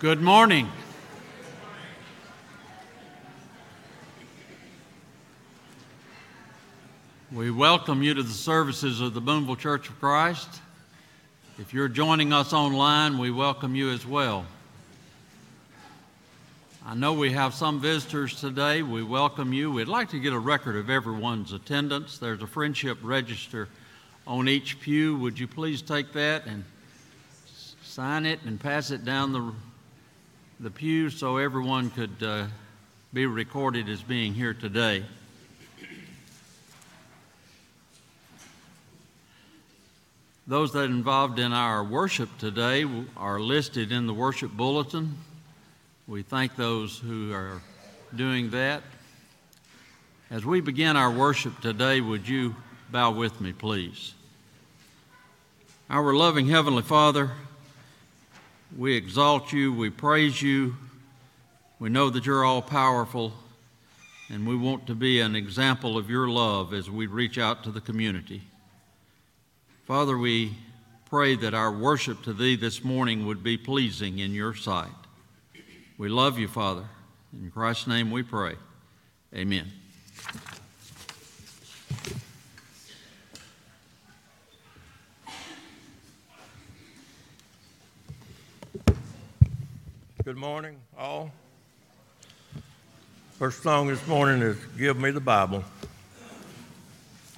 Good morning. We welcome you to the services of the Boonville Church of Christ. If you're joining us online, we welcome you as well. I know we have some visitors today. We welcome you. We'd like to get a record of everyone's attendance. There's a friendship register on each pew. Would you please take that and sign it and pass it down the the pews so everyone could uh, be recorded as being here today. Those that are involved in our worship today are listed in the worship bulletin. We thank those who are doing that. As we begin our worship today, would you bow with me, please? Our loving Heavenly Father, we exalt you, we praise you. We know that you're all powerful, and we want to be an example of your love as we reach out to the community. Father, we pray that our worship to thee this morning would be pleasing in your sight. We love you, Father. In Christ's name we pray. Amen. Good morning, all. First song this morning is Give Me the Bible,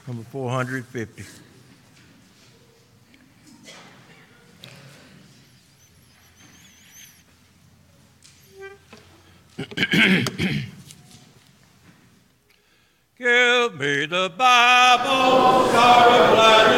number 450. Give me the Bible, God of light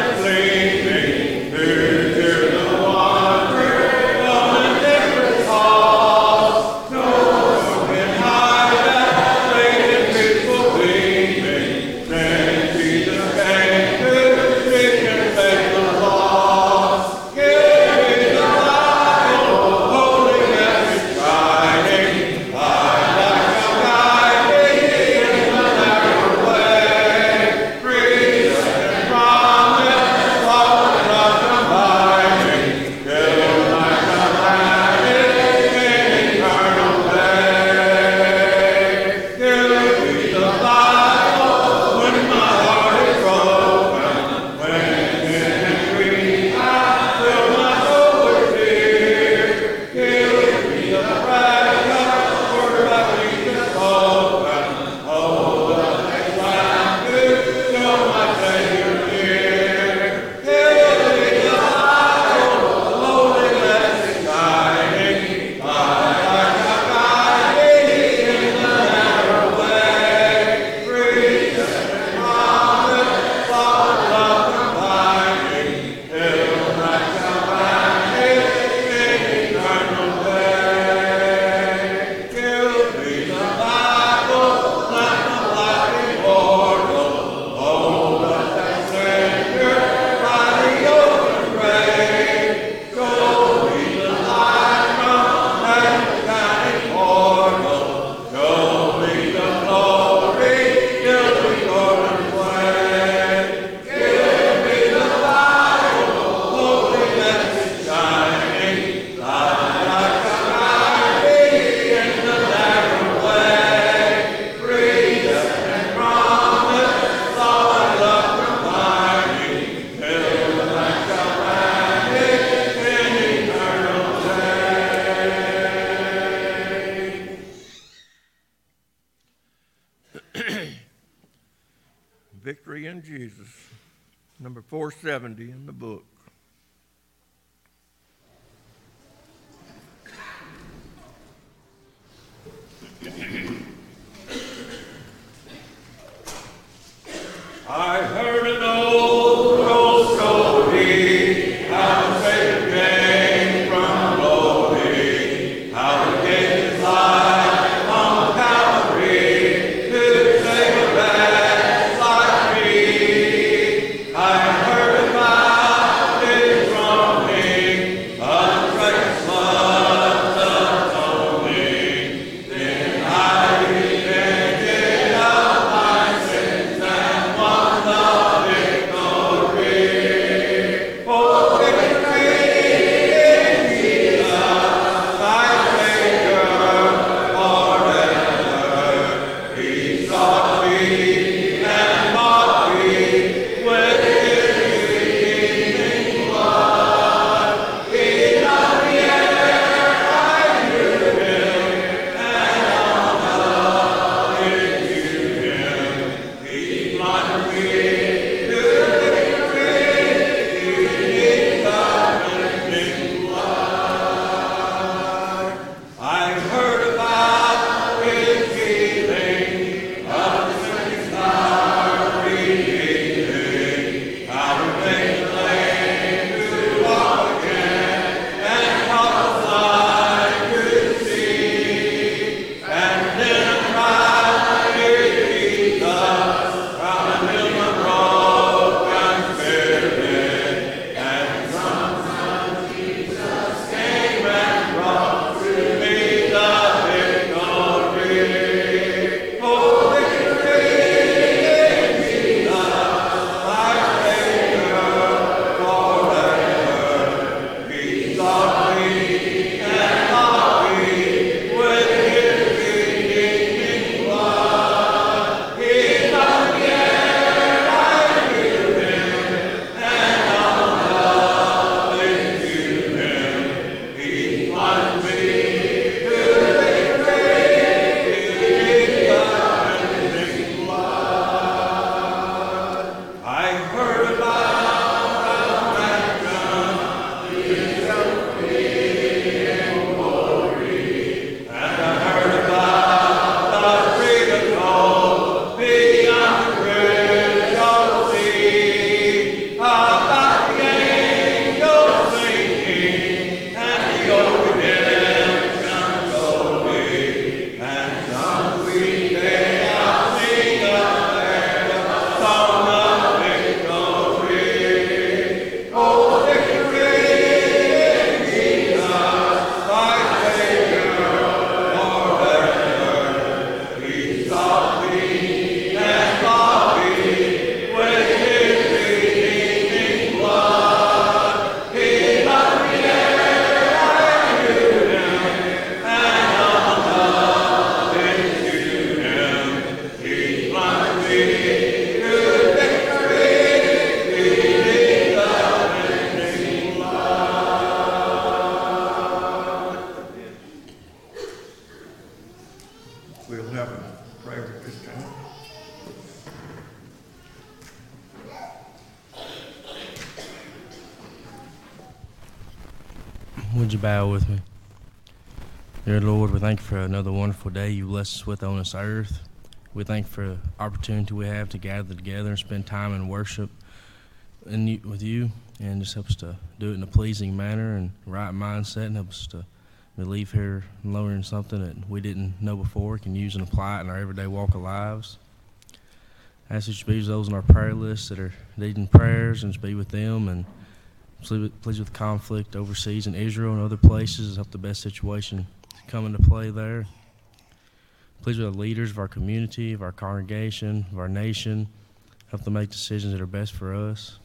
day you blessed us with on this earth. We thank for the opportunity we have to gather together and spend time in worship you, with you, and just help us to do it in a pleasing manner and right mindset, and help us to leave here learning something that we didn't know before, can use and apply it in our everyday walk of lives. I ask that you be with those on our prayer list that are needing prayers and just be with them and please with conflict overseas in Israel and other places, help the best situation come into play there. Please with the leaders of our community, of our congregation, of our nation, help them make decisions that are best for us.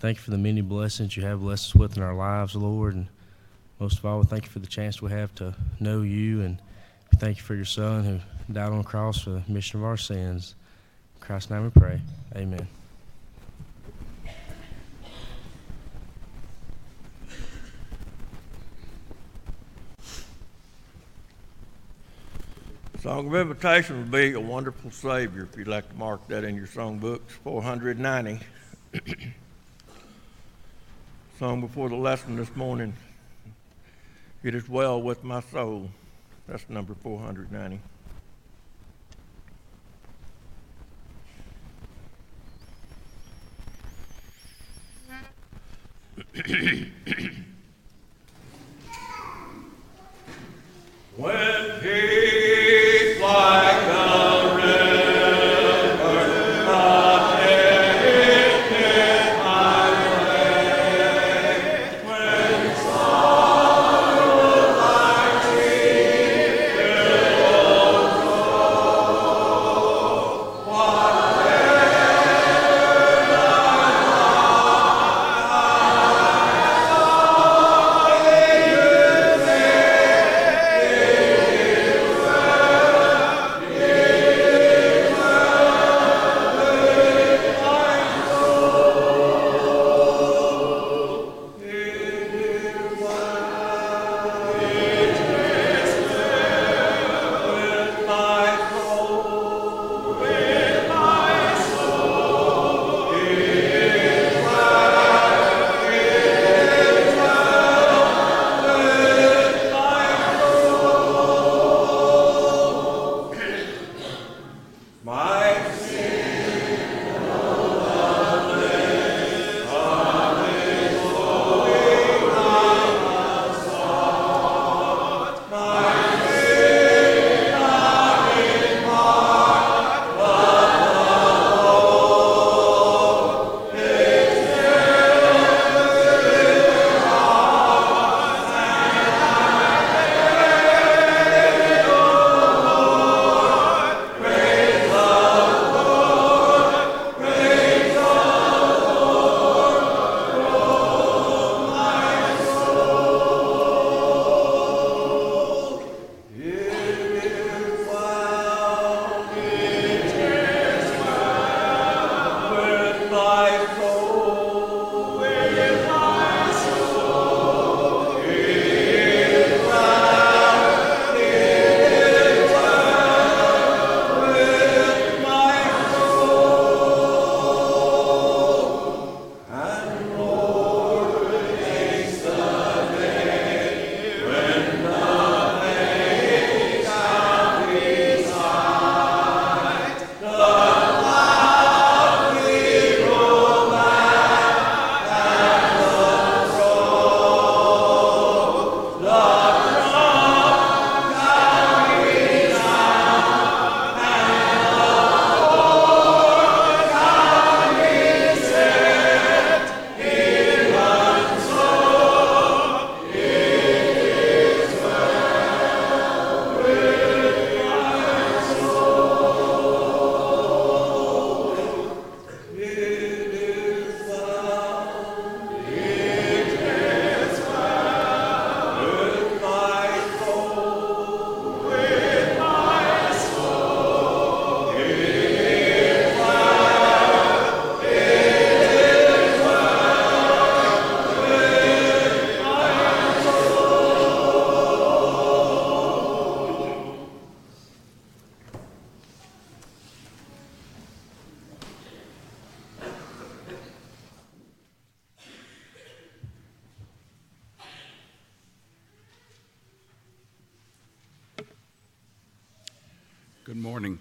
Thank you for the many blessings you have blessed us with in our lives, Lord, and most of all, we thank you for the chance we have to know you, and we thank you for your Son who died on the cross for the mission of our sins. In Christ's name we pray. Amen. Song of invitation would be A Wonderful Savior, if you'd like to mark that in your songbooks, 490. Song before the lesson this morning, It is Well with My Soul. That's number 490. When peace like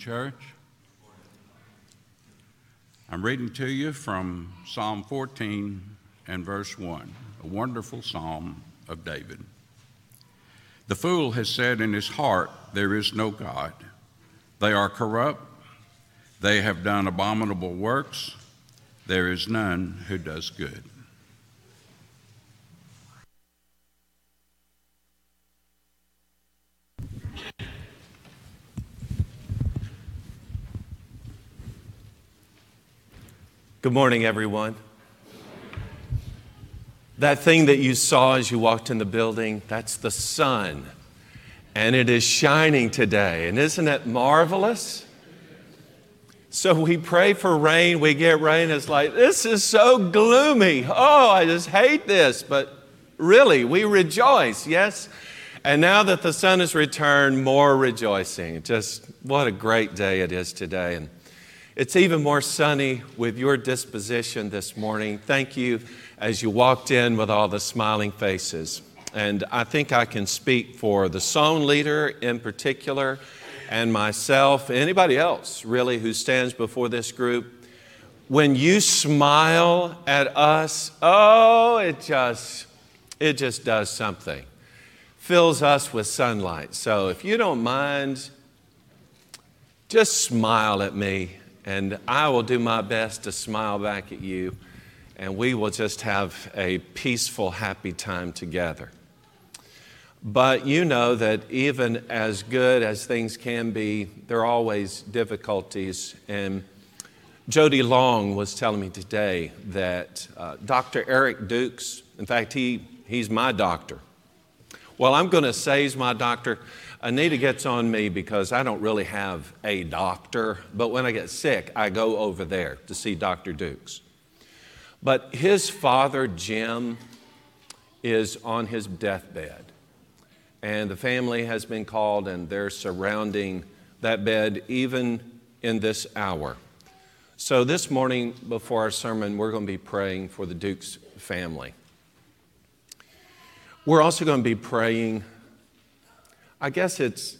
church. I'm reading to you from Psalm 14 and verse 1, a wonderful psalm of David. The fool has said in his heart, There is no God. They are corrupt. They have done abominable works. There is none who does good. Good morning, everyone. That thing that you saw as you walked in the building, that's the sun. And it is shining today. And isn't it marvelous? So we pray for rain, we get rain. It's like, this is so gloomy. Oh, I just hate this. But really, we rejoice, yes? And now that the sun has returned, more rejoicing. Just what a great day it is today. And it's even more sunny with your disposition this morning. Thank you as you walked in with all the smiling faces. And I think I can speak for the song leader in particular and myself, anybody else really who stands before this group. When you smile at us, oh, it just it just does something fills us with sunlight. So if you don't mind, just smile at me, and I will do my best to smile back at you, and we will just have a peaceful, happy time together. But you know that even as good as things can be, there are always difficulties. And Jody Long was telling me today that uh, Dr. Eric Dukes, in fact, he, he's my doctor. Well, I'm going to say he's my doctor. Anita gets on me because I don't really have a doctor, but when I get sick, I go over there to see Dr. Dukes. But his father, Jim, is on his deathbed. And the family has been called, and they're surrounding that bed even in this hour. So, this morning before our sermon, we're going to be praying for the Dukes family. We're also going to be praying. I guess it's,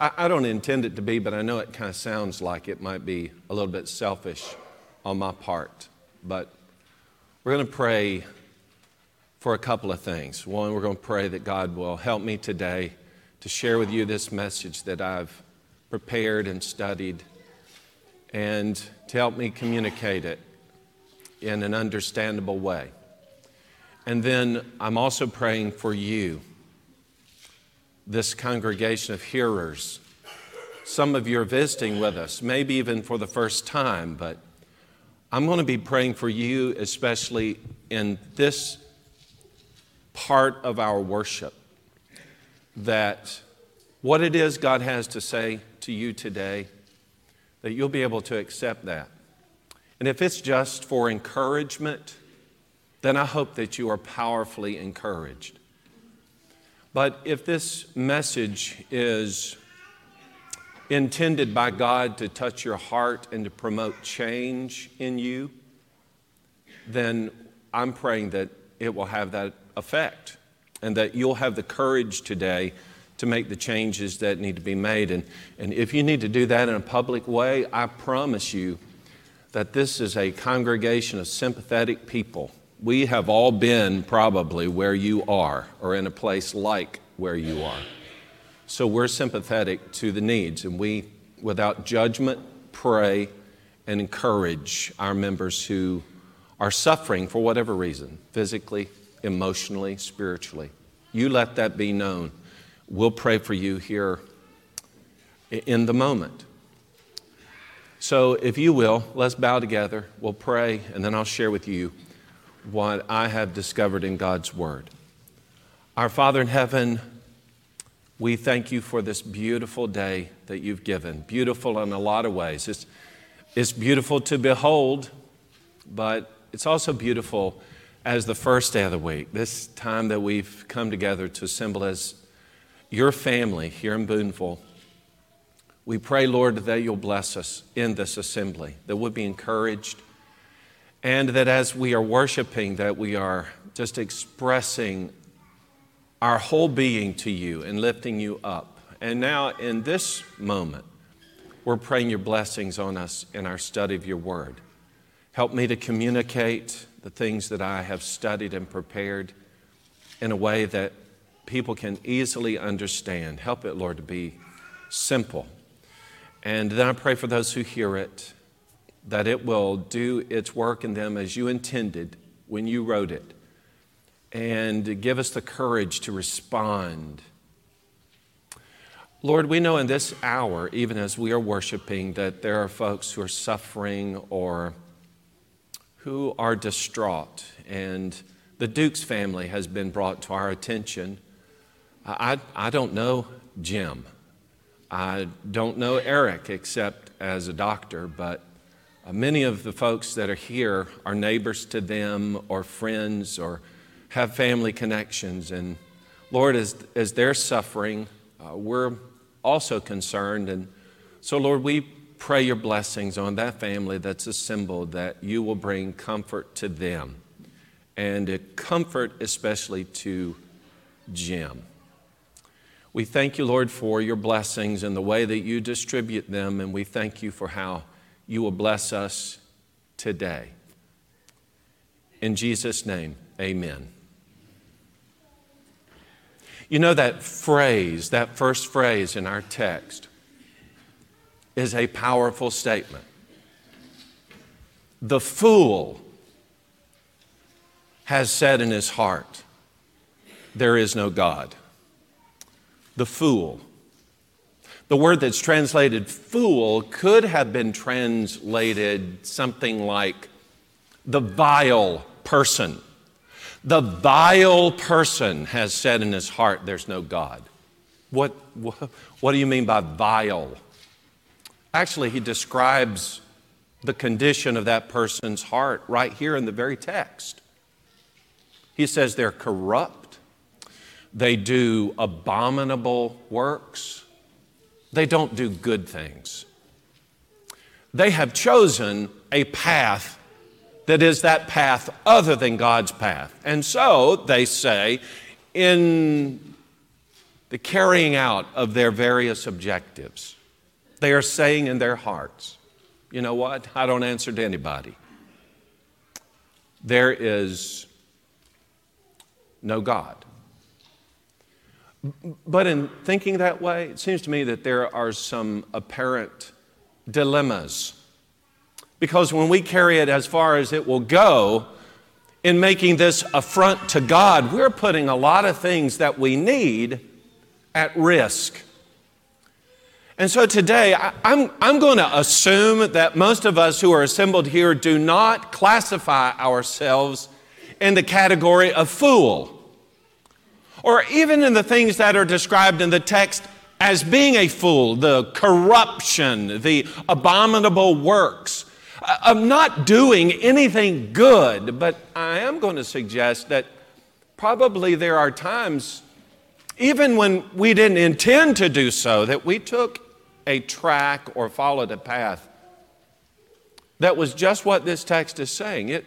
I, I, don't intend it to be, but I know it kind of sounds like it might be a little bit selfish on my part. But we're going to pray for a couple of things. One, we're going to pray that God will help me today to share with you this message that I've prepared and studied and to help me communicate it in an understandable way. And then I'm also praying for you, this congregation of hearers. Some of you are visiting with us, maybe even for the first time, but I'm going to be praying for you, especially in this part of our worship, that what it is God has to say to you today, that you'll be able to accept that. And if it's just for encouragement, then I hope that you are powerfully encouraged. But if this message is intended by God to touch your heart and to promote change in you, then I'm praying that it will have that effect and that you'll have the courage today to make the changes that need to be made. And, and if you need to do that in a public way, I promise you that this is a congregation of sympathetic people we have all been probably where you are or in a place like where you are. So we're sympathetic to the needs, and we, without judgment, pray and encourage our members who are suffering for whatever reason physically, emotionally, spiritually. You let that be known. We'll pray for you here in the moment. So, if you will, let's bow together. We'll pray, and then I'll share with you what I have discovered in God's Word. Our Father in heaven, we thank you for this beautiful day that you've given. Beautiful in a lot of ways. It's, it's beautiful to behold, but it's also beautiful as the first day of the week, this time that we've come together to assemble as your family here in Boonville. We pray, Lord, that you'll bless us in this assembly, that we'll be encouraged and that as we are worshiping that we are just expressing our whole being to you and lifting you up. And now in this moment we're praying your blessings on us in our study of your word. Help me to communicate the things that i have studied and prepared in a way that people can easily understand. Help it lord to be simple. And then i pray for those who hear it that it will do its work in them as you intended when you wrote it, and give us the courage to respond. Lord, we know in this hour, even as we are worshiping, that there are folks who are suffering or who are distraught. And the Duke's family has been brought to our attention. I, I don't know Jim. I don't know Eric except as a doctor, but many of the folks that are here are neighbors to them or friends or have family connections. And Lord, as, as they're suffering, uh, we're also concerned. And so, Lord, we pray your blessings on that family that's assembled, that you will bring comfort to them and comfort especially to Jim. We thank you, Lord, for your blessings and the way that you distribute them, and we thank you for how you will bless us today. In Jesus' name, amen. You know that phrase, that first phrase in our text, is a powerful statement. The fool has said in his heart, There is no God. The fool. The word that's translated fool could have been translated something like the vile person. The vile person has said in his heart, There's no God. What, what, what do you mean by vile? Actually, he describes the condition of that person's heart right here in the very text. He says they're corrupt, they do abominable works, they don't do good things. They have chosen a path that is that path other than God's path. And so, they say, in the carrying out of their various objectives, they are saying in their hearts, you know what? I don't answer to anybody. There is no God. But in thinking that way, it seems to me that there are some apparent dilemmas. Because when we carry it as far as it will go, in making this affront to God, we're putting a lot of things that we need at risk. And so today, I, am I'm, I'm going to assume that most of us who are assembled here do not classify ourselves in the category of fool or even in the things that are described in the text as being a fool, the corruption, the abominable works uh, of not doing anything good. But I am going to suggest that probably there are times, even when we didn't intend to do so, that we took a track or followed a path that was just what this text is saying. It,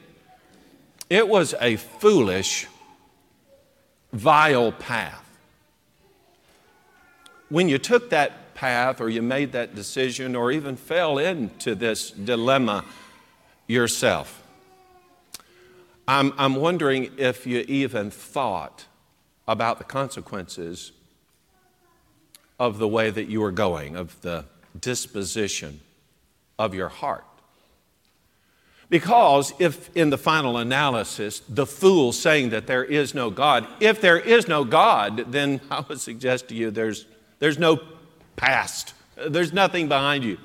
it was a foolish vile path. When you took that path or you made that decision or even fell into this dilemma yourself, I'm, I'm wondering if you even thought about the consequences of the way that you were going, of the disposition of your heart. Because if in the final analysis, the fool saying that there is no God, if there is no God, then I would suggest to you there's, there's no past, there's nothing behind you.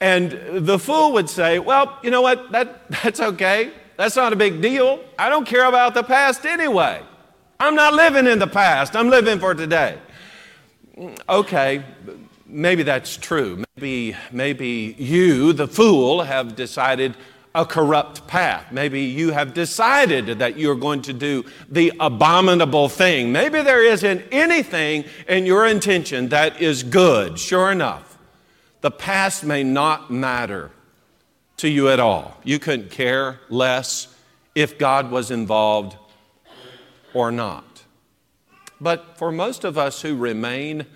And the fool would say, Well, you know what? That, that's okay. That's not a big deal. I don't care about the past anyway. I'm not living in the past, I'm living for today. Okay, maybe that's true. Maybe, maybe you, the fool, have decided a corrupt path. Maybe you have decided that you're going to do the abominable thing. Maybe there isn't anything in your intention that is good. Sure enough, the past may not matter to you at all. You couldn't care less if God was involved or not. But for most of us who remain,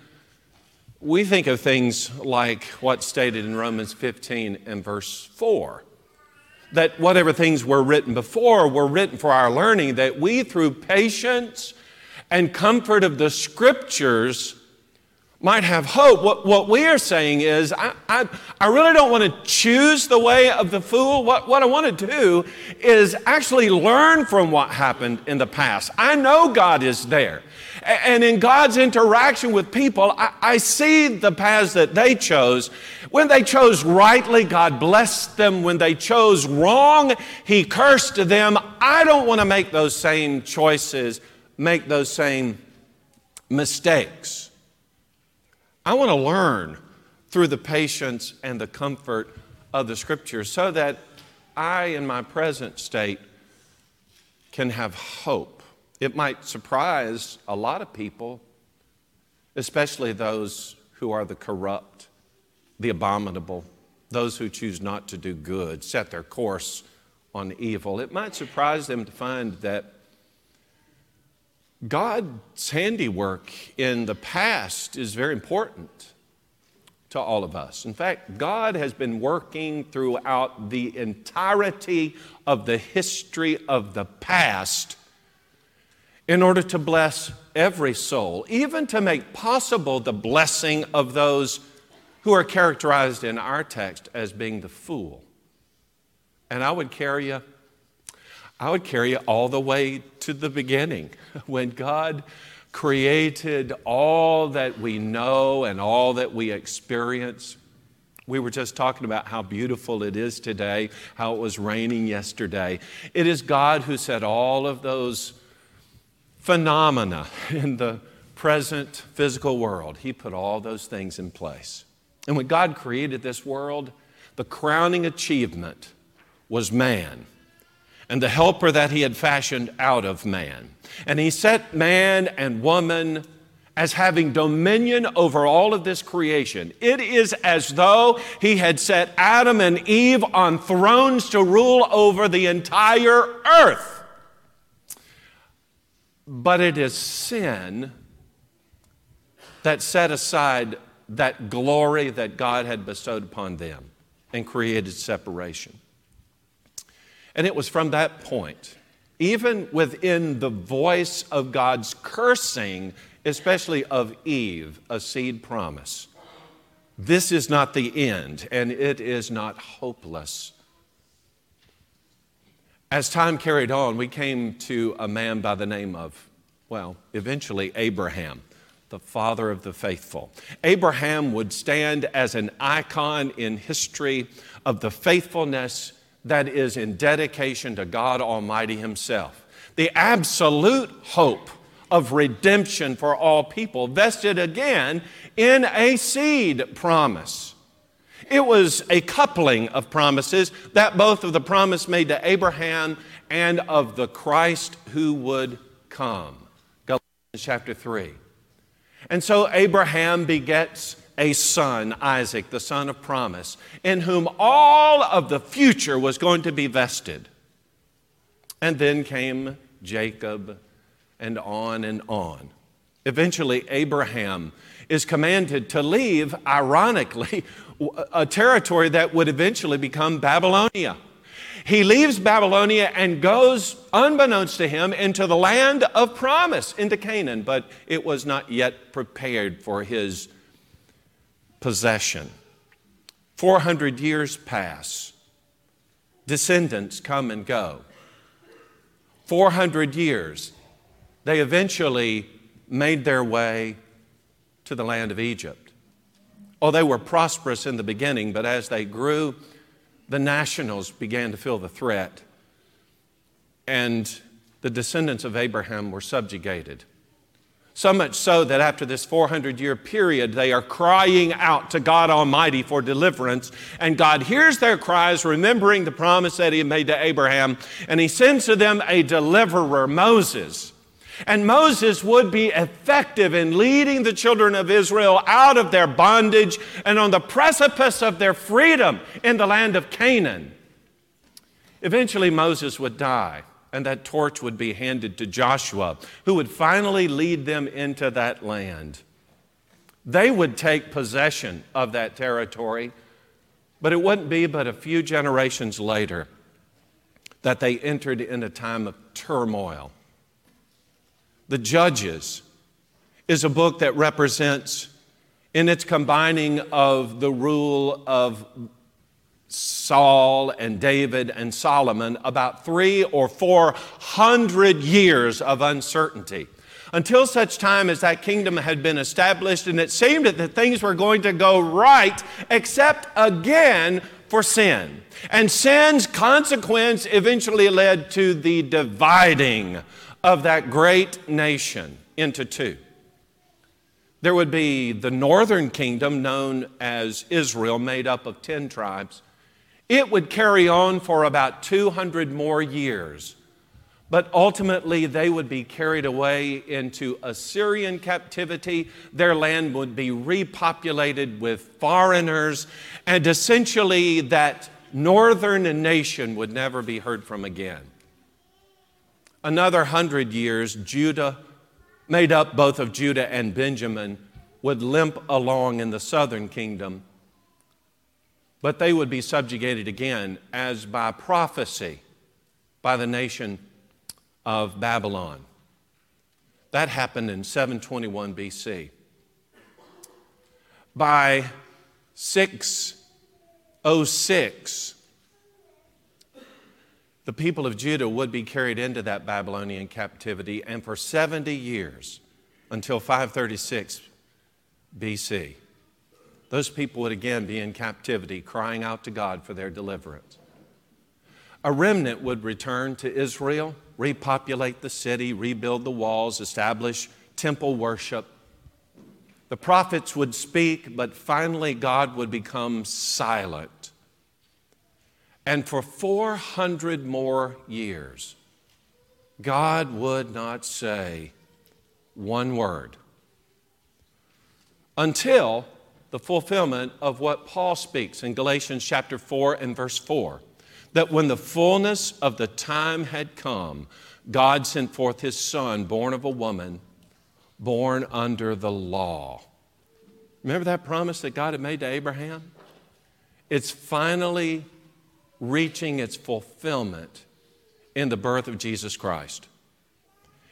we think of things like what's stated in Romans 15 and verse 4 that whatever things were written before were written for our learning, that we, through patience and comfort of the scriptures, might have hope. What, what we are saying is, I, I, I really don't want to choose the way of the fool. What, what I want to do is actually learn from what happened in the past. I know God is there. And in God's interaction with people, I, see the paths that they chose. When they chose rightly, God blessed them. When they chose wrong, He cursed them. I don't want to make those same choices, make those same mistakes. I want to learn through the patience and the comfort of the Scriptures so that I, in my present state, can have hope It might surprise a lot of people, especially those who are the corrupt, the abominable, those who choose not to do good, set their course on evil. It might surprise them to find that God's handiwork in the past is very important to all of us. In fact, God has been working throughout the entirety of the history of the past in order to bless every soul, even to make possible the blessing of those who are characterized in our text as being the fool. And I would carry you, I would carry you all the way to the beginning when God created all that we know and all that we experience. We were just talking about how beautiful it is today, how it was raining yesterday. It is God who set all of those phenomena in the present physical world. He put all those things in place. And when God created this world, the crowning achievement was man and the helper that he had fashioned out of man. And he set man and woman as having dominion over all of this creation. It is as though he had set Adam and Eve on thrones to rule over the entire earth. But it is sin that set aside that glory that God had bestowed upon them and created separation. And it was from that point, even within the voice of God's cursing, especially of Eve, a seed promise. This is not the end, and it is not hopeless. As time carried on, we came to a man by the name of, well, eventually Abraham, the father of the faithful. Abraham would stand as an icon in history of the faithfulness that is in dedication to God Almighty Himself. The absolute hope of redemption for all people vested again in a seed promise. It was a coupling of promises that both of the promise made to Abraham and of the Christ who would come. Galatians chapter 3. And so Abraham begets a son, Isaac, the son of promise, in whom all of the future was going to be vested. And then came Jacob, and on and on. Eventually, Abraham is commanded to leave, ironically, a territory that would eventually become Babylonia. He leaves Babylonia and goes, unbeknownst to him, into the land of promise, into Canaan, but it was not yet prepared for his possession. 400 years pass, descendants come and go. 400 years, they eventually made their way to the land of Egypt. Oh, they were prosperous in the beginning, but as they grew, the nationals began to feel the threat, and the descendants of Abraham were subjugated. So much so that after this 400 year period, they are crying out to God Almighty for deliverance. And God hears their cries, remembering the promise that He made to Abraham, and He sends to them a deliverer, Moses. And Moses would be effective in leading the children of Israel out of their bondage and on the precipice of their freedom in the land of Canaan. Eventually, Moses would die and that torch would be handed to Joshua, who would finally lead them into that land. They would take possession of that territory, but it wouldn't be but a few generations later that they entered in a time of turmoil. The Judges is a book that represents, in its combining of the rule of Saul and David and Solomon about three or four hundred years of uncertainty. Until such time as that kingdom had been established, and it seemed that things were going to go right, except again for sin. And sin's consequence eventually led to the dividing of that great nation into two. There would be the northern kingdom known as Israel, made up of 10 tribes. It would carry on for about 200 more years but ultimately they would be carried away into Assyrian captivity. Their land would be repopulated with foreigners, and essentially that northern nation would never be heard from again. Another hundred years, Judah, made up both of Judah and Benjamin, would limp along in the southern kingdom, but they would be subjugated again as by prophecy by the nation of Babylon. That happened in 721 BC. By 606, the people of Judah would be carried into that Babylonian captivity, and for 70 years, until 536 BC, those people would again be in captivity, crying out to God for their deliverance. A remnant would return to Israel, repopulate the city, rebuild the walls, establish temple worship. The prophets would speak, but finally God would become silent. And for 400 more years, God would not say one word until the fulfillment of what Paul speaks in Galatians chapter 4 and verse 4 that when the fullness of the time had come, God sent forth his son, born of a woman, born under the law. Remember that promise that God had made to Abraham? It's finally reaching its fulfillment in the birth of Jesus Christ.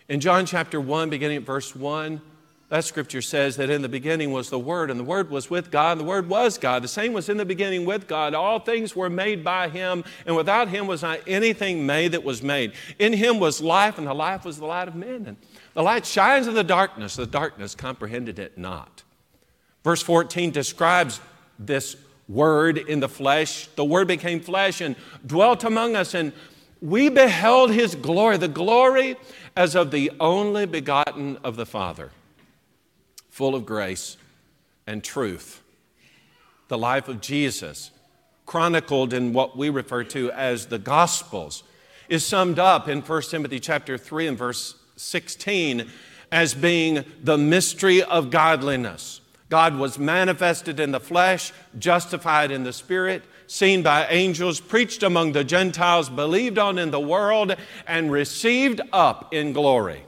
In John chapter 1, beginning at verse 1, that scripture says that in the beginning was the Word, and the Word was with God, and the Word was God. The same was in the beginning with God. All things were made by Him, and without Him was not anything made that was made. In Him was life, and the life was the light of men. And the light shines in the darkness, the darkness comprehended it not. Verse 14 describes this Word in the flesh. The Word became flesh and dwelt among us, and we beheld His glory, the glory as of the only begotten of the Father full of grace and truth. The life of Jesus, chronicled in what we refer to as the Gospels, is summed up in 1 Timothy chapter 3 and verse 16 as being the mystery of godliness. God was manifested in the flesh, justified in the spirit, seen by angels, preached among the Gentiles, believed on in the world, and received up in glory.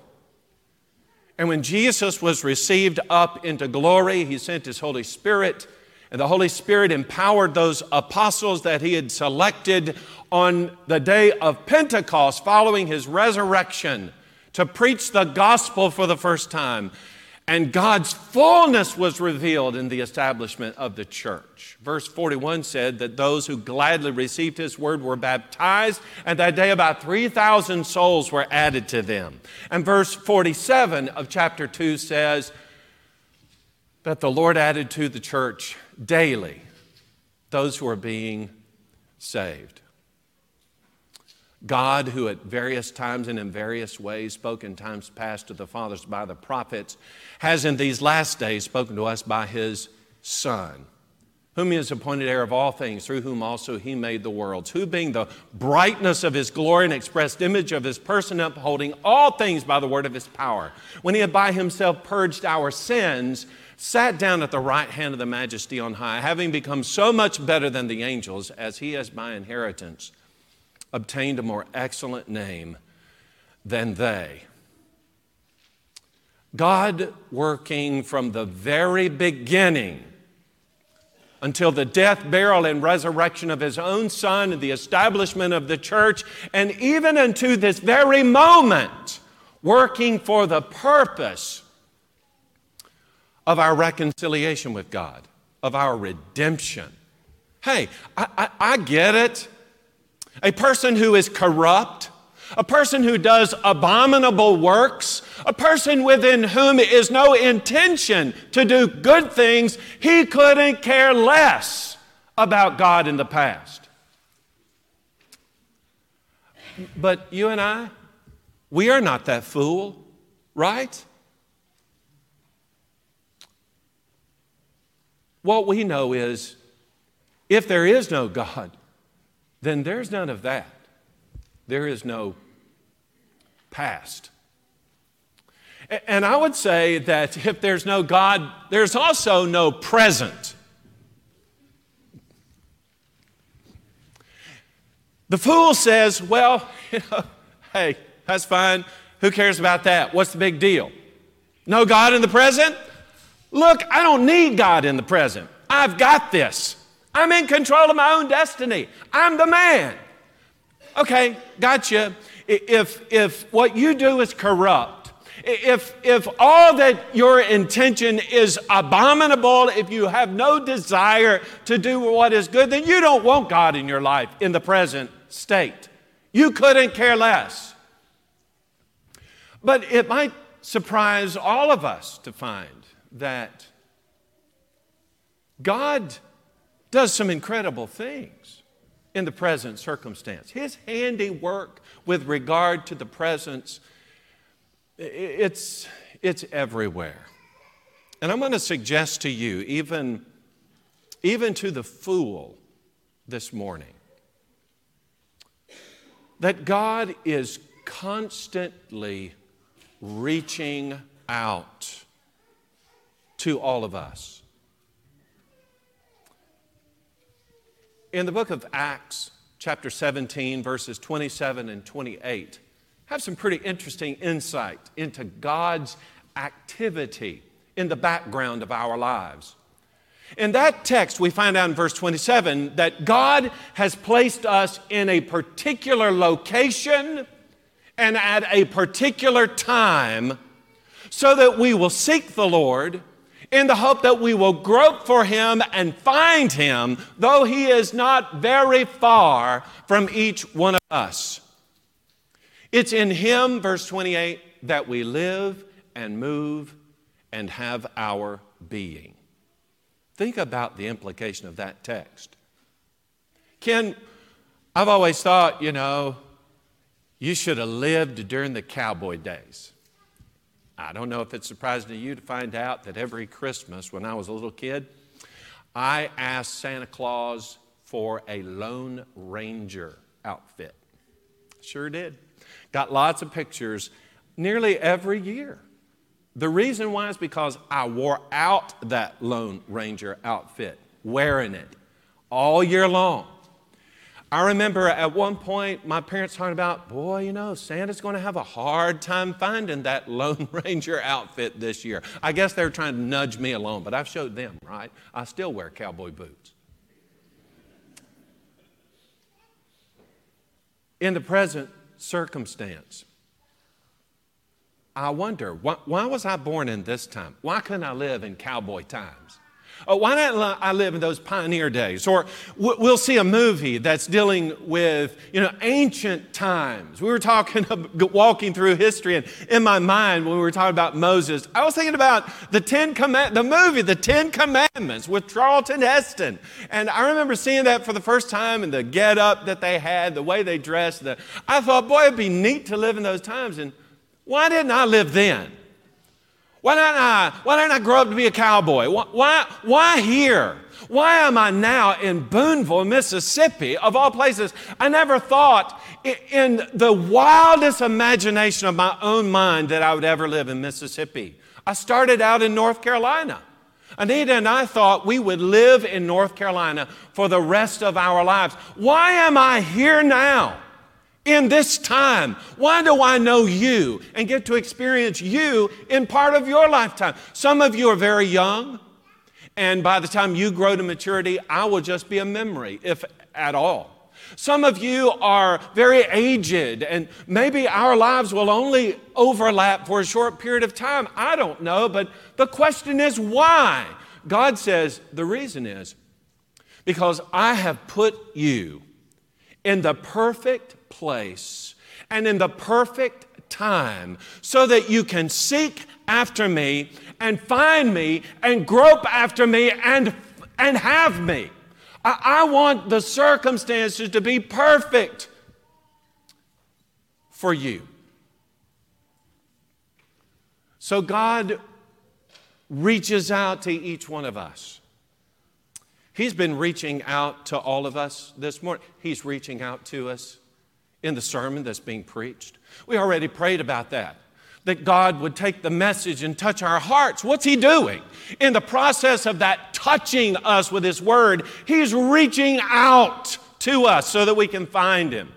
And when Jesus was received up into glory, he sent his Holy Spirit, and the Holy Spirit empowered those apostles that he had selected on the day of Pentecost following his resurrection to preach the gospel for the first time. And God's fullness was revealed in the establishment of the church. Verse 41 said that those who gladly received his word were baptized, and that day about 3,000 souls were added to them. And verse 47 of chapter 2 says that the Lord added to the church daily those who are being saved. God, who at various times and in various ways spoke in times past to the fathers by the prophets, has in these last days spoken to us by his Son, whom he has appointed heir of all things, through whom also he made the worlds, who being the brightness of his glory and expressed image of his person, upholding all things by the word of his power, when he had by himself purged our sins, sat down at the right hand of the majesty on high, having become so much better than the angels, as he has by inheritance obtained a more excellent name than they. God working from the very beginning until the death, burial, and resurrection of his own son and the establishment of the church, and even unto this very moment, working for the purpose of our reconciliation with God, of our redemption. Hey, I, I, I get it a person who is corrupt, a person who does abominable works, a person within whom is no intention to do good things, he couldn't care less about God in the past. But you and I, we are not that fool, right? What we know is if there is no God, then there's none of that. There is no past. And I would say that if there's no God, there's also no present. The fool says, Well, you know, hey, that's fine. Who cares about that? What's the big deal? No God in the present? Look, I don't need God in the present. I've got this. I'm in control of my own destiny. I'm the man. Okay, gotcha. If, if what you do is corrupt, if, if all that your intention is abominable, if you have no desire to do what is good, then you don't want God in your life in the present state. You couldn't care less. But it might surprise all of us to find that God does some incredible things in the present circumstance. His handiwork with regard to the presence, it's, it's everywhere. And I'm going to suggest to you, even, even to the fool this morning, that God is constantly reaching out to all of us. In the book of Acts, chapter 17, verses 27 and 28, have some pretty interesting insight into God's activity in the background of our lives. In that text, we find out in verse 27 that God has placed us in a particular location and at a particular time so that we will seek the Lord in the hope that we will grope for him and find him, though he is not very far from each one of us. It's in him, verse 28, that we live and move and have our being. Think about the implication of that text. Ken, I've always thought, you know, you should have lived during the cowboy days. I don't know if it's surprising to you to find out that every Christmas when I was a little kid, I asked Santa Claus for a Lone Ranger outfit. Sure did. Got lots of pictures nearly every year. The reason why is because I wore out that Lone Ranger outfit, wearing it all year long. I remember at one point my parents talking about, boy, you know, Santa's going to have a hard time finding that Lone Ranger outfit this year. I guess they were trying to nudge me along, but I've showed them, right? I still wear cowboy boots. In the present circumstance, I wonder, why, why was I born in this time? Why couldn't I live in cowboy times? Oh, why not I live in those pioneer days? Or we'll see a movie that's dealing with, you know, ancient times. We were talking, about walking through history, and in my mind, when we were talking about Moses, I was thinking about the Ten Command, the movie, The Ten Commandments with Charlton Heston. And I remember seeing that for the first time and the get up that they had, the way they dressed. The, I thought, boy, it'd be neat to live in those times. And why didn't I live then? Why didn't I, why didn't I grow up to be a cowboy? Why, why, why here? Why am I now in Booneville, Mississippi, of all places? I never thought in the wildest imagination of my own mind that I would ever live in Mississippi. I started out in North Carolina. Anita and I thought we would live in North Carolina for the rest of our lives. Why am I here now? In this time? Why do I know you and get to experience you in part of your lifetime? Some of you are very young, and by the time you grow to maturity, I will just be a memory, if at all. Some of you are very aged, and maybe our lives will only overlap for a short period of time. I don't know, but the question is why? God says the reason is because I have put you in the perfect place and in the perfect time so that you can seek after me and find me and grope after me and, and have me. I, I want the circumstances to be perfect for you. So God reaches out to each one of us. He's been reaching out to all of us this morning. He's reaching out to us in the sermon that's being preached. We already prayed about that. That God would take the message and touch our hearts. What's He doing? In the process of that touching us with His Word, He's reaching out to us so that we can find Him.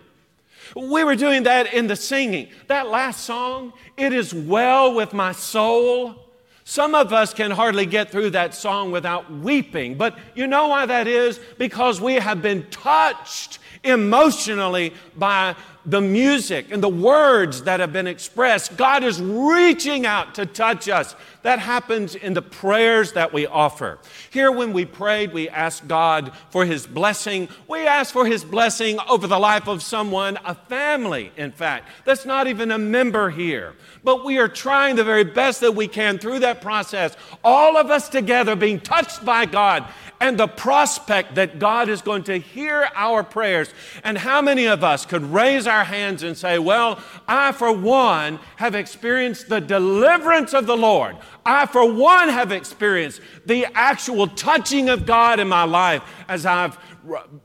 We were doing that in the singing. That last song, It Is Well With My Soul. Some of us can hardly get through that song without weeping, but you know why that is? Because we have been touched emotionally by the music and the words that have been expressed. God is reaching out to touch us. That happens in the prayers that we offer. Here, when we prayed, we asked God for His blessing. We asked for His blessing over the life of someone, a family, in fact, that's not even a member here. But we are trying the very best that we can through that process, all of us together being touched by God and the prospect that God is going to hear our prayers. And how many of us could raise our hands and say, Well, I, for one, have experienced the deliverance of the Lord. I, for one, have experienced the actual touching of God in my life as I've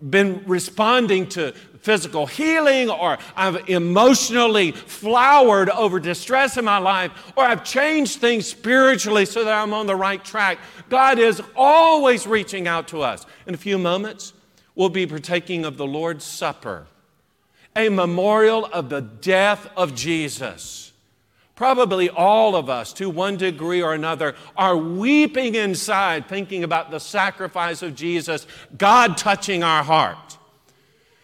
been responding to physical healing, or I've emotionally flowered over distress in my life, or I've changed things spiritually so that I'm on the right track. God is always reaching out to us. In a few moments, we'll be partaking of the Lord's Supper, a memorial of the death of Jesus. Probably all of us, to one degree or another, are weeping inside thinking about the sacrifice of Jesus, God touching our heart.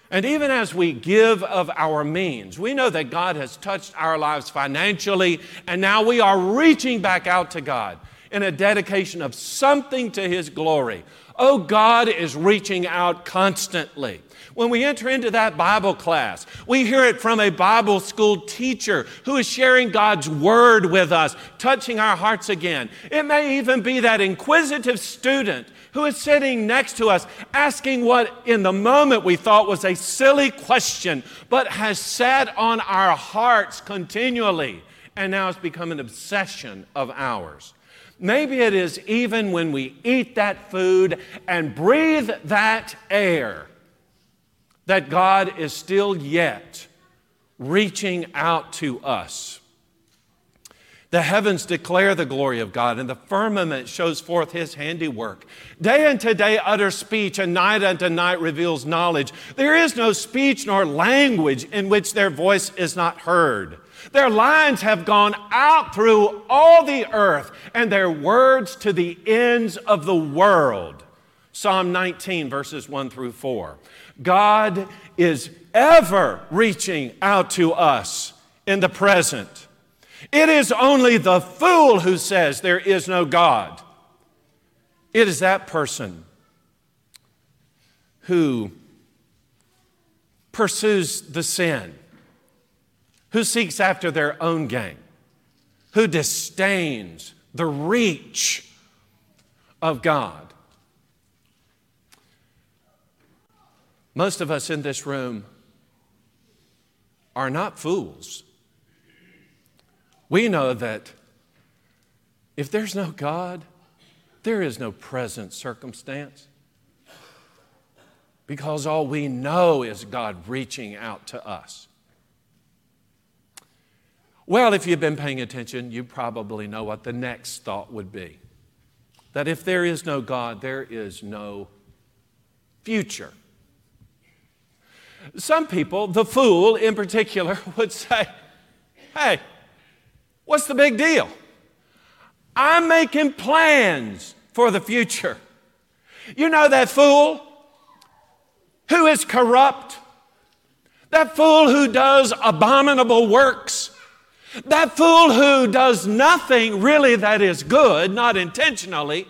And even as we give of our means, we know that God has touched our lives financially, and now we are reaching back out to God in a dedication of something to His glory. Oh, God is reaching out constantly. When we enter into that Bible class, we hear it from a Bible school teacher who is sharing God's Word with us, touching our hearts again. It may even be that inquisitive student who is sitting next to us asking what in the moment we thought was a silly question, but has sat on our hearts continually and now has become an obsession of ours. Maybe it is even when we eat that food and breathe that air that God is still yet reaching out to us. The heavens declare the glory of God, and the firmament shows forth his handiwork. Day unto day utters speech, and night unto night reveals knowledge. There is no speech nor language in which their voice is not heard. Their lines have gone out through all the earth, and their words to the ends of the world. Psalm 19, verses 1 through 4. God is ever reaching out to us in the present. It is only the fool who says there is no God. It is that person who pursues the sin who seeks after their own gain, who disdains the reach of God. Most of us in this room are not fools. We know that if there's no God, there is no present circumstance. Because all we know is God reaching out to us. Well, if you've been paying attention, you probably know what the next thought would be that if there is no God, there is no future. Some people, the fool in particular, would say, Hey, what's the big deal? I'm making plans for the future. You know that fool who is corrupt, that fool who does abominable works that fool who does nothing really that is good, not intentionally,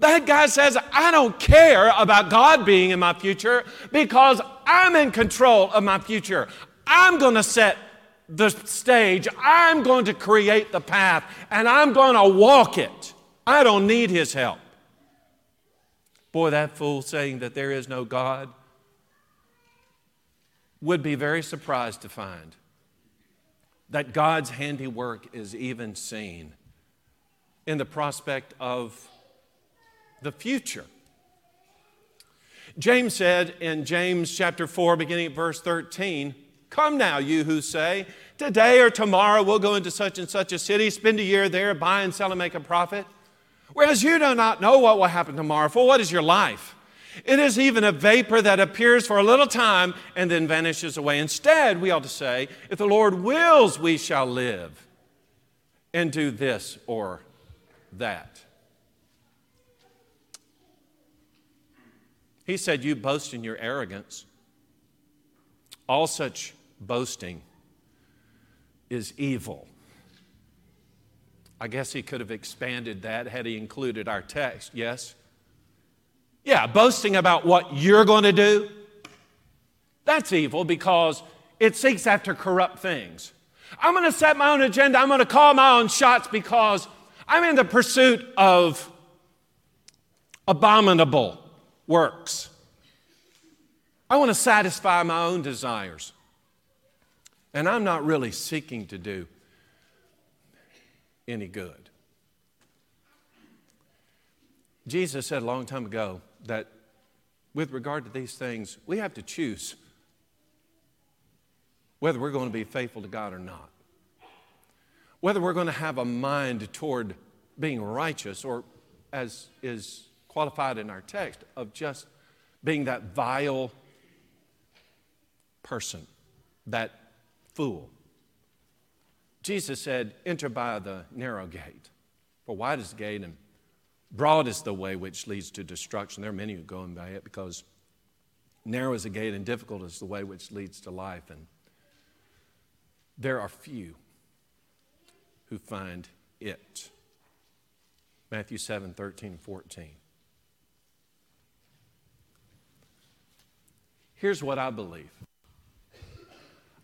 that guy says, I don't care about God being in my future because I'm in control of my future. I'm going to set the stage, I'm going to create the path, and I'm going to walk it. I don't need his help. Boy, that fool saying that there is no God would be very surprised to find that God's handiwork is even seen in the prospect of the future. James said in James chapter 4, beginning at verse 13, Come now, you who say, Today or tomorrow we'll go into such and such a city, spend a year there, buy and sell and make a profit. Whereas you do not know what will happen tomorrow, for what is your life? It is even a vapor that appears for a little time and then vanishes away. Instead, we ought to say, If the Lord wills, we shall live and do this or that. He said, You boast in your arrogance. All such boasting is evil. I guess he could have expanded that had he included our text, yes? Yeah, boasting about what you're going to do, that's evil because it seeks after corrupt things. I'm going to set my own agenda, I'm going to call my own shots because I'm in the pursuit of abominable works. I want to satisfy my own desires. And I'm not really seeking to do any good. Jesus said a long time ago that with regard to these things, we have to choose whether we're going to be faithful to God or not. Whether we're going to have a mind toward being righteous or, as is qualified in our text, of just being that vile person, that fool. Jesus said, Enter by the narrow gate, for wide is the gate and broad is the way which leads to destruction. There are many who go in by it because narrow is the gate and difficult is the way which leads to life. And there are few who find it. Matthew 7 13 14. Here's what I believe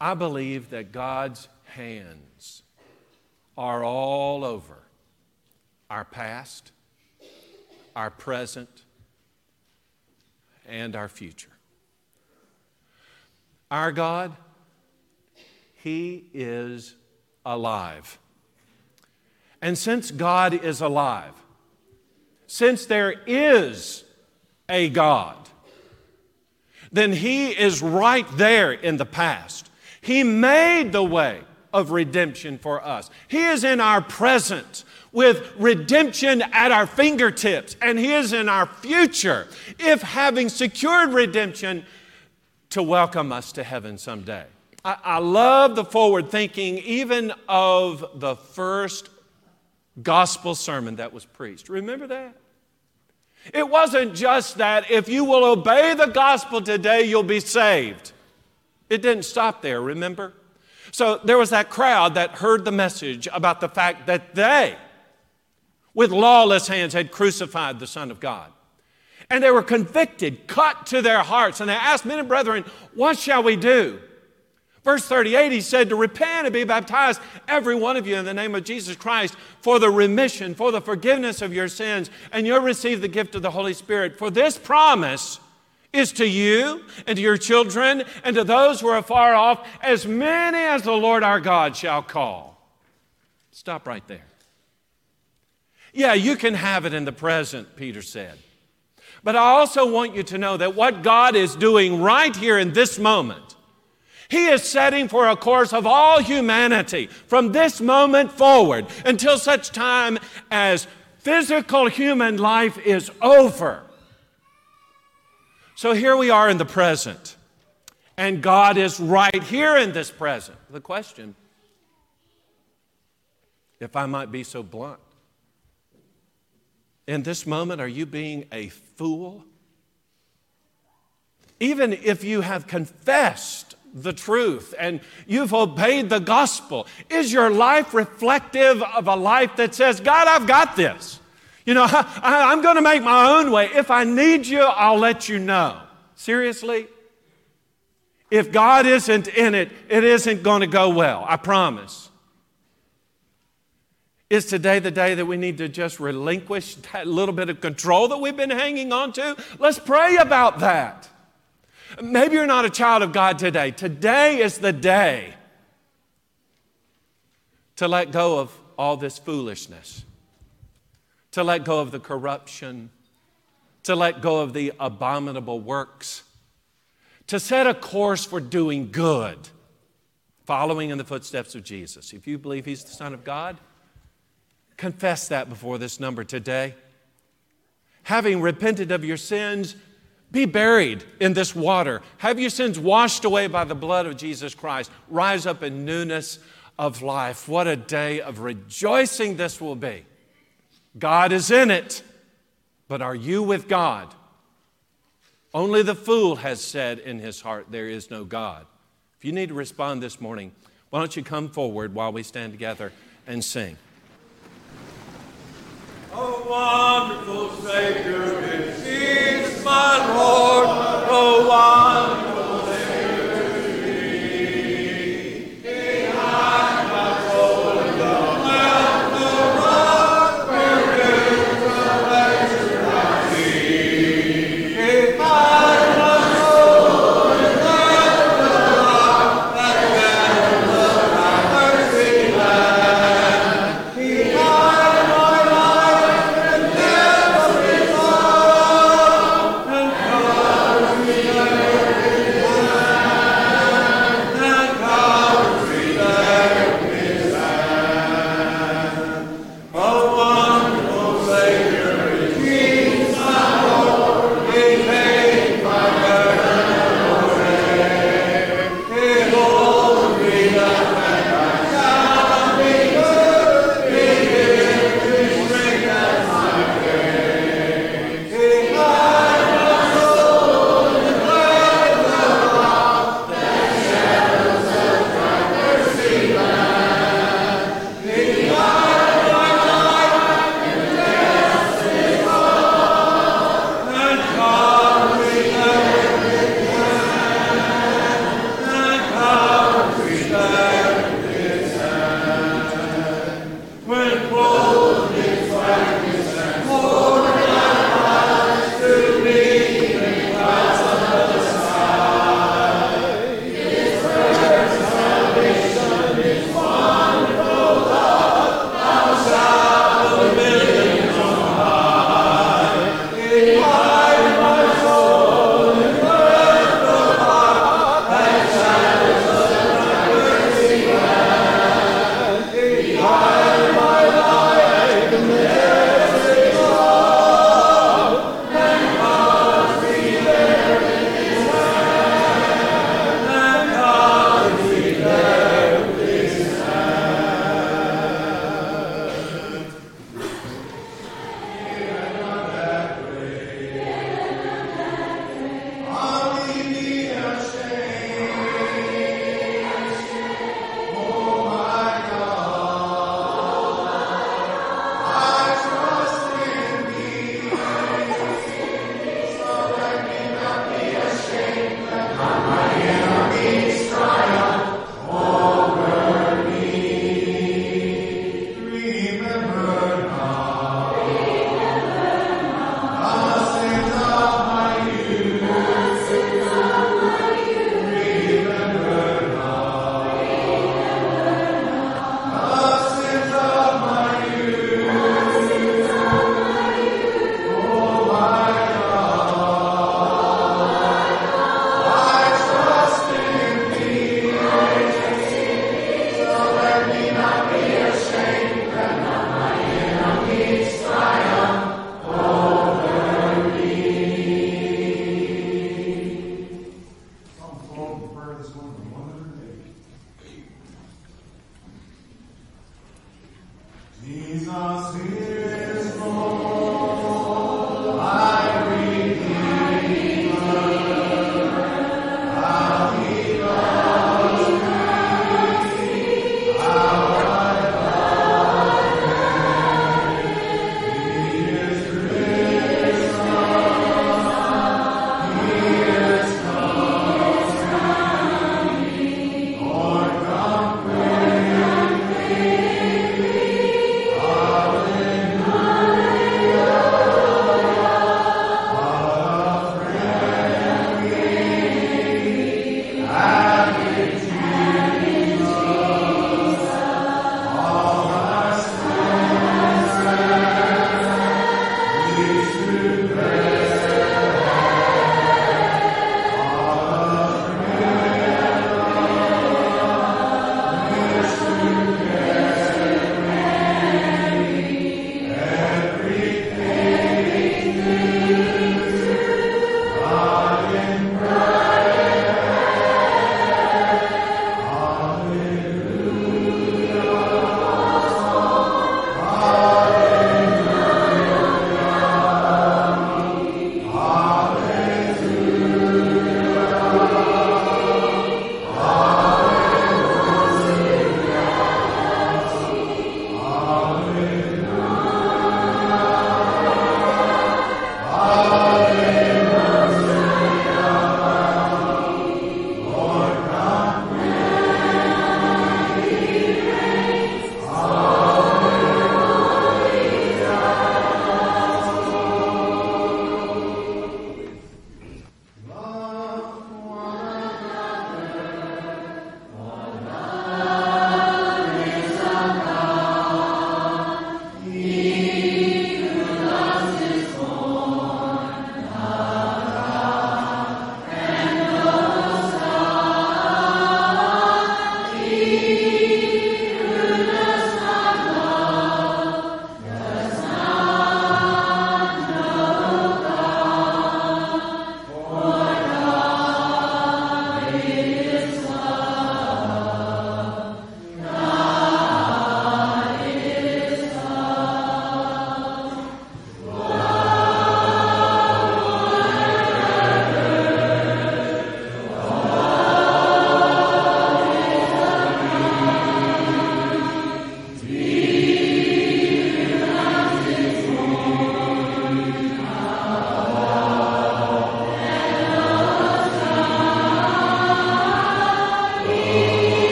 I believe that God's hands are all over our past, our present, and our future. Our God, He is alive. And since God is alive, since there is a God, then He is right there in the past. He made the way of redemption for us. He is in our present with redemption at our fingertips, and He is in our future, if having secured redemption, to welcome us to heaven someday. I, I love the forward thinking, even of the first gospel sermon that was preached. Remember that? It wasn't just that if you will obey the gospel today, you'll be saved. It didn't stop there, remember? So there was that crowd that heard the message about the fact that they, with lawless hands, had crucified the Son of God. And they were convicted, cut to their hearts, and they asked, Men and brethren, what shall we do? Verse 38, he said, To repent and be baptized, every one of you, in the name of Jesus Christ, for the remission, for the forgiveness of your sins, and you'll receive the gift of the Holy Spirit. For this promise is to you and to your children and to those who are far off, as many as the Lord our God shall call. Stop right there. Yeah, you can have it in the present, Peter said. But I also want you to know that what God is doing right here in this moment, He is setting for a course of all humanity from this moment forward until such time as physical human life is over. So here we are in the present, and God is right here in this present. The question, if I might be so blunt, in this moment, are you being a fool? Even if you have confessed the truth and you've obeyed the gospel, is your life reflective of a life that says, God, I've got this? You know, I, am going to make my own way. If I need you, I'll let you know. Seriously? If God isn't in it, it isn't going to go well. I promise. Is today the day that we need to just relinquish that little bit of control that we've been hanging on to? Let's pray about that. Maybe you're not a child of God today. Today is the day to let go of all this foolishness to let go of the corruption, to let go of the abominable works, to set a course for doing good following in the footsteps of Jesus. If you believe He's the Son of God, confess that before this number today. Having repented of your sins, be buried in this water. Have your sins washed away by the blood of Jesus Christ. Rise up in newness of life. What a day of rejoicing this will be. God is in it, but are you with God? Only the fool has said in his heart, There is no God. If you need to respond this morning, why don't you come forward while we stand together and sing? Oh, wonderful Savior is my Lord. Oh, wonderful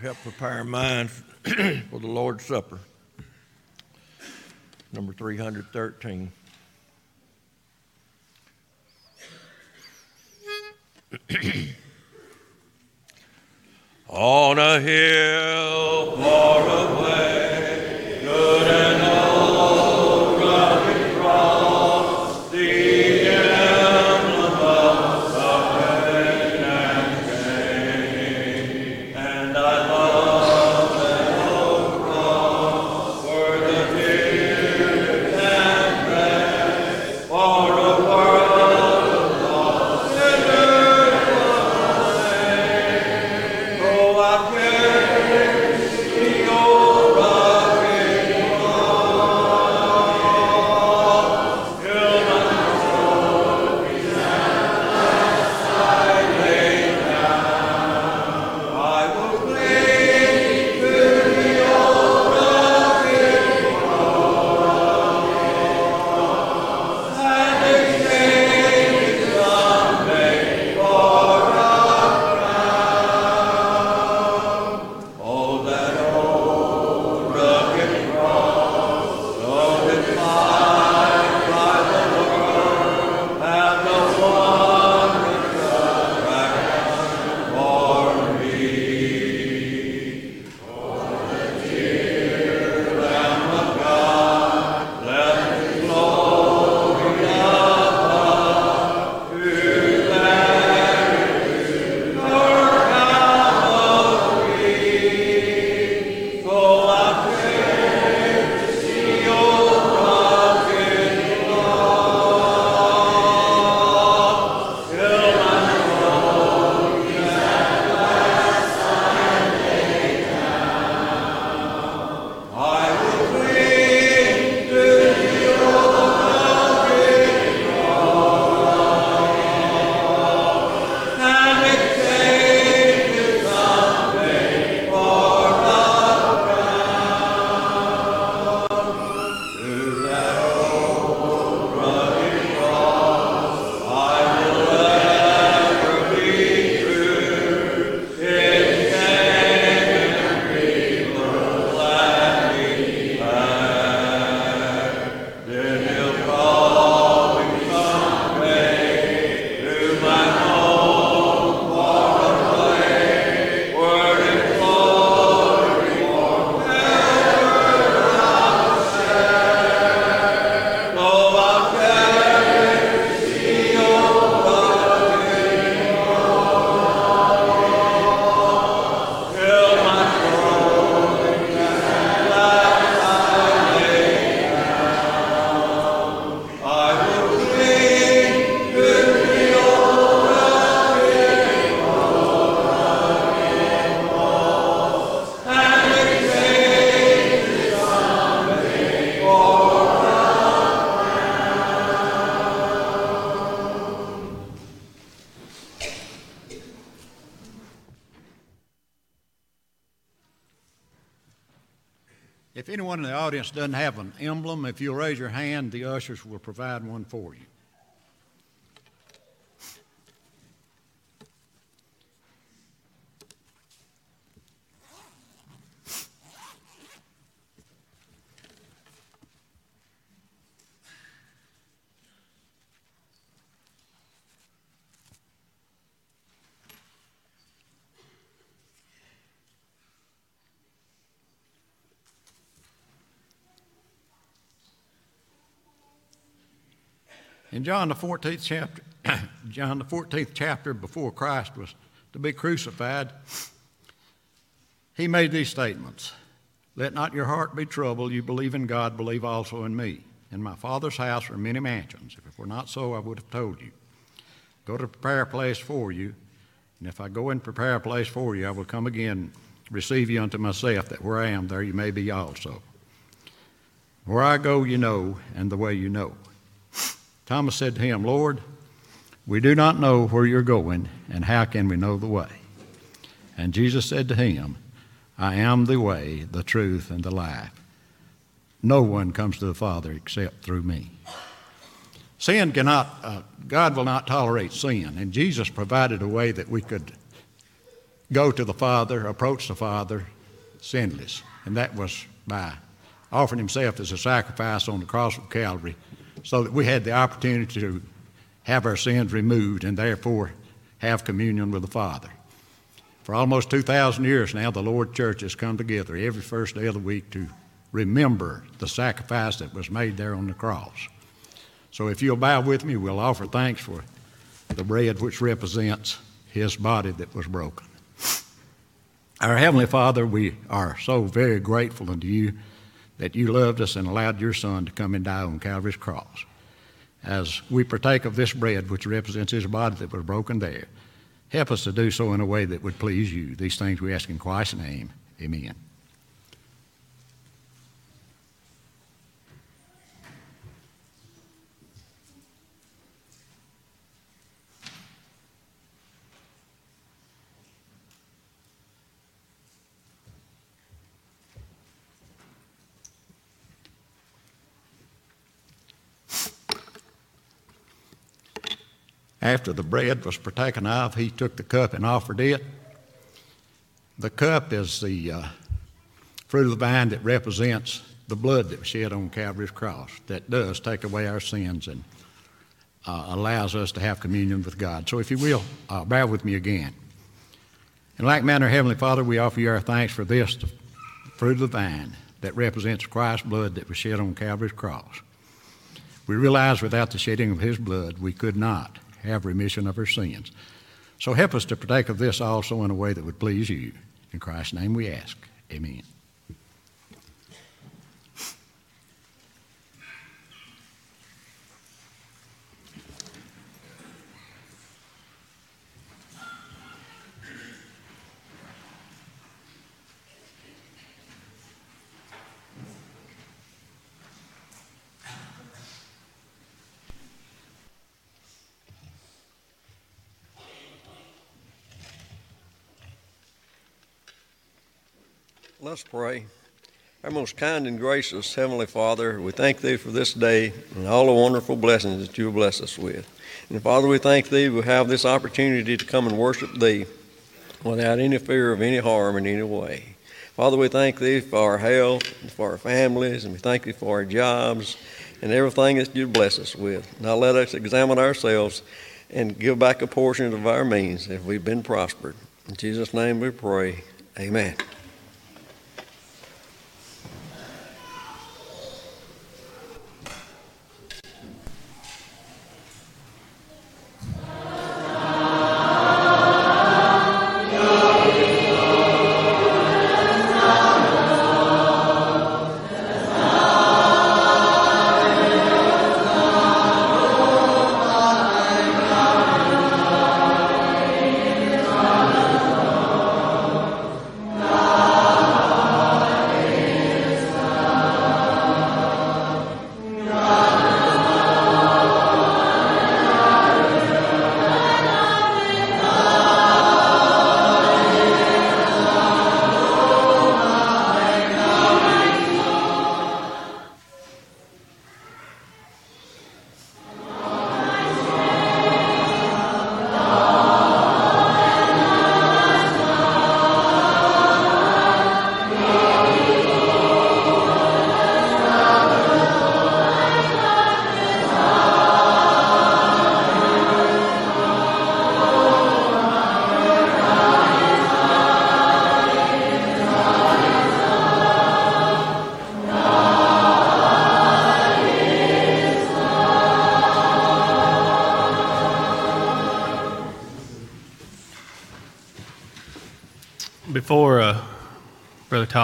help prepare our minds for the Lord's Supper. Number 313. Doesn't have an emblem, if you'll raise your hand, the ushers will provide one for you. In John the 14th chapter, John the 14th chapter before Christ was to be crucified, he made these statements. Let not your heart be troubled. You believe in God, believe also in me. In my Father's house are many mansions. If it were not so, I would have told you. Go to prepare a place for you. And if I go and prepare a place for you, I will come again, receive you unto myself, that where I am, there you may be also. Where I go, you know, and the way you know. Thomas said to him, Lord, we do not know where you're going, and how can we know the way? And Jesus said to him, I am the way, the truth, and the life. No one comes to the Father except through me. Sin cannot, uh, God will not tolerate sin, and Jesus provided a way that we could go to the Father, approach the Father sinless. And that was by offering himself as a sacrifice on the cross of Calvary so that we had the opportunity to have our sins removed and therefore have communion with the Father. For almost 2,000 years now, the Lord Church has come together every first day of the week to remember the sacrifice that was made there on the cross. So if you'll bow with me, we'll offer thanks for the bread which represents his body that was broken. Our Heavenly Father, we are so very grateful unto you that you loved us and allowed your Son to come and die on Calvary's cross. As we partake of this bread, which represents his body that was broken there, help us to do so in a way that would please you. These things we ask in Christ's name. Amen. After the bread was partaken of, he took the cup and offered it. The cup is the uh, fruit of the vine that represents the blood that was shed on Calvary's cross, that does take away our sins and uh, allows us to have communion with God. So, if you will, uh, with me again. In like manner, Heavenly Father, we offer you our thanks for this, the fruit of the vine that represents Christ's blood that was shed on Calvary's cross. We realize without the shedding of His blood, we could not have remission of our sins. So help us to partake of this also in a way that would please you. In Christ's name we ask. Amen. Let's pray. Our most kind and gracious Heavenly Father, we thank Thee for this day and all the wonderful blessings that You blessed us with. And Father, we thank Thee we have this opportunity to come and worship Thee without any fear of any harm in any way. Father, we thank Thee for our health, and for our families, and we thank Thee for our jobs and everything that You bless us with. Now let us examine ourselves and give back a portion of our means if we've been prospered. In Jesus' name we pray. Amen.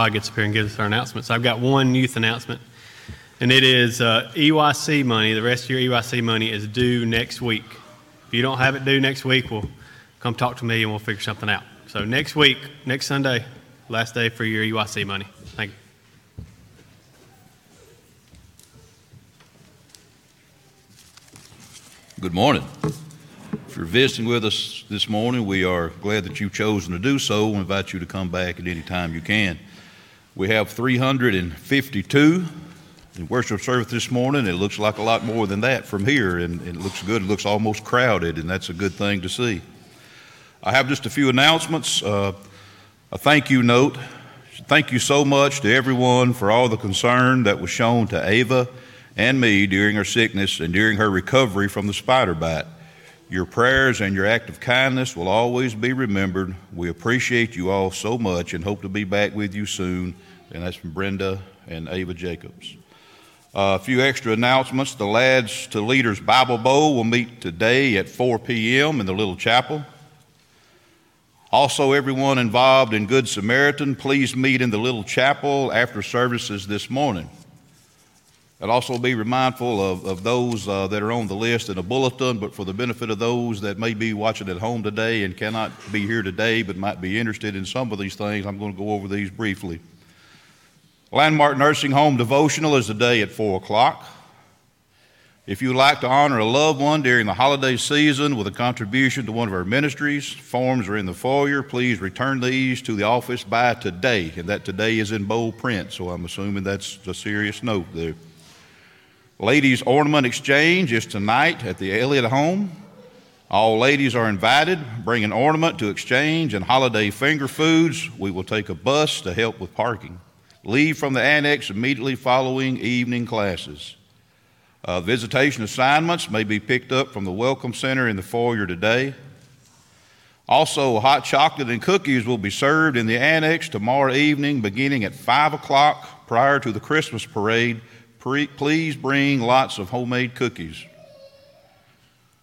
Todd gets up here and gives us our announcements, I've got one youth announcement, and it is uh, EYC money. The rest of your EYC money is due next week. If you don't have it due next week, we'll come talk to me and we'll figure something out. So next week, next Sunday, last day for your EYC money. Thank you. Good morning. If you're visiting with us this morning, we are glad that you've chosen to do so. We invite you to come back at any time you can. We have 352 in worship service this morning. It looks like a lot more than that from here, and, it looks good. It looks almost crowded, and that's a good thing to see. I have just a few announcements. Uh, a thank you note. Thank you so much to everyone for all the concern that was shown to Ava and me during her sickness and during her recovery from the spider bite. Your prayers and your act of kindness will always be remembered. We appreciate you all so much and hope to be back with you soon. And that's from Brenda and Ava Jacobs. Uh, a few extra announcements. The Lads to Leaders Bible Bowl will meet today at 4 p.m. in the Little Chapel. Also, everyone involved in Good Samaritan, please meet in the Little Chapel after services this morning. And also be mindful of, of those uh, that are on the list in a bulletin, but for the benefit of those that may be watching at home today and cannot be here today but might be interested in some of these things, I'm going to go over these briefly. Landmark Nursing Home Devotional is today at 4 o'clock. If you would like to honor a loved one during the holiday season with a contribution to one of our ministries, forms are in the foyer. Please return these to the office by today. And that today is in bold print, so I'm assuming that's a serious note there. Ladies' Ornament Exchange is tonight at the Elliott home. All ladies are invited. Bring an ornament to exchange and holiday finger foods. We will take a bus to help with parking. Leave from the annex immediately following evening classes. Uh, visitation assignments may be picked up from the Welcome Center in the foyer today. Also, hot chocolate and cookies will be served in the annex tomorrow evening beginning at 5 o'clock prior to the Christmas parade. Please bring lots of homemade cookies.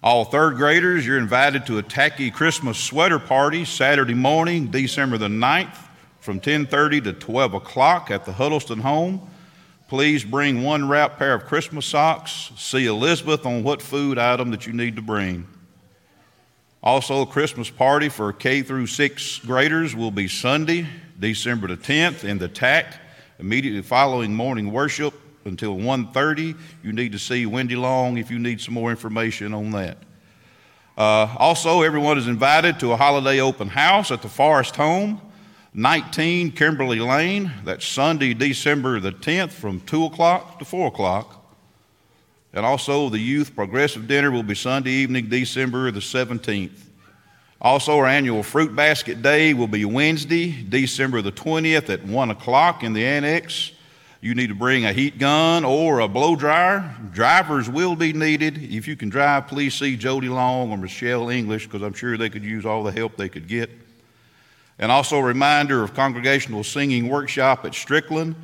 All third graders, you're invited to a tacky Christmas sweater party Saturday morning, December the 9th from 10:30 to 12 o'clock at the Huddleston home. Please bring one wrapped pair of Christmas socks. See Elizabeth on what food item that you need to bring. Also, a Christmas party for K through 6 graders will be Sunday, December the 10th in the TAC, immediately following morning worship until 1.30. You need to see Wendy Long if you need some more information on that. Uh, also, everyone is invited to a holiday open house at the Forrest Home 19 Kimberly Lane. That's Sunday, December the 10th from 2 o'clock to 4 o'clock. And also, the Youth Progressive Dinner will be Sunday evening, December the 17th. Also, our annual Fruit Basket Day will be Wednesday, December the 20th at 1 o'clock in the annex. You need to bring a heat gun or a blow dryer. Drivers will be needed. If you can drive, please see Jody Long or Michelle English because I'm sure they could use all the help they could get. And also a reminder of congregational singing workshop at Strickland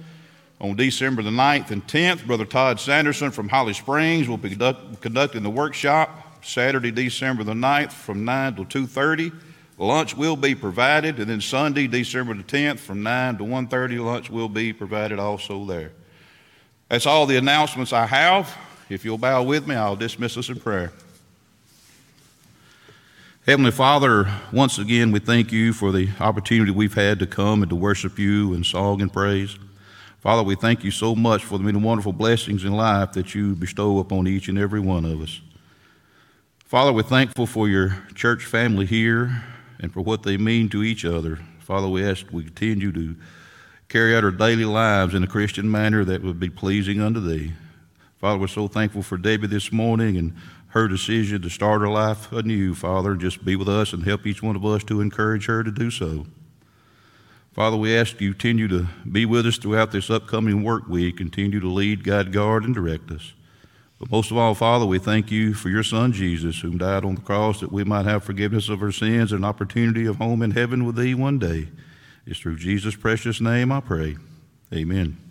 on December the 9th and 10th. Brother Todd Sanderson from Holly Springs will be conduct, conducting the workshop Saturday, December the 9th from 9 to 2.30. Lunch will be provided, and then Sunday, December the 10th from 9 to 1.30, lunch will be provided also there. That's all the announcements I have. If you'll bow with me, I'll dismiss us in prayer. Heavenly Father, once again, we thank you for the opportunity we've had to come and to worship you in song and praise. Father, we thank you so much for the many wonderful blessings in life that you bestow upon each and every one of us. Father, we're thankful for your church family here and for what they mean to each other. Father, we ask we continue to carry out our daily lives in a Christian manner that would be pleasing unto thee. Father, we're so thankful for Debbie this morning and her decision to start her life anew, Father, and just be with us and help each one of us to encourage her to do so. Father, we ask you continue to be with us throughout this upcoming work week, continue to lead, guide, guard, and direct us. But most of all, Father, we thank you for your Son, Jesus, whom died on the cross that we might have forgiveness of our sins and opportunity of home in heaven with thee one day. It's through Jesus' precious name I pray. Amen.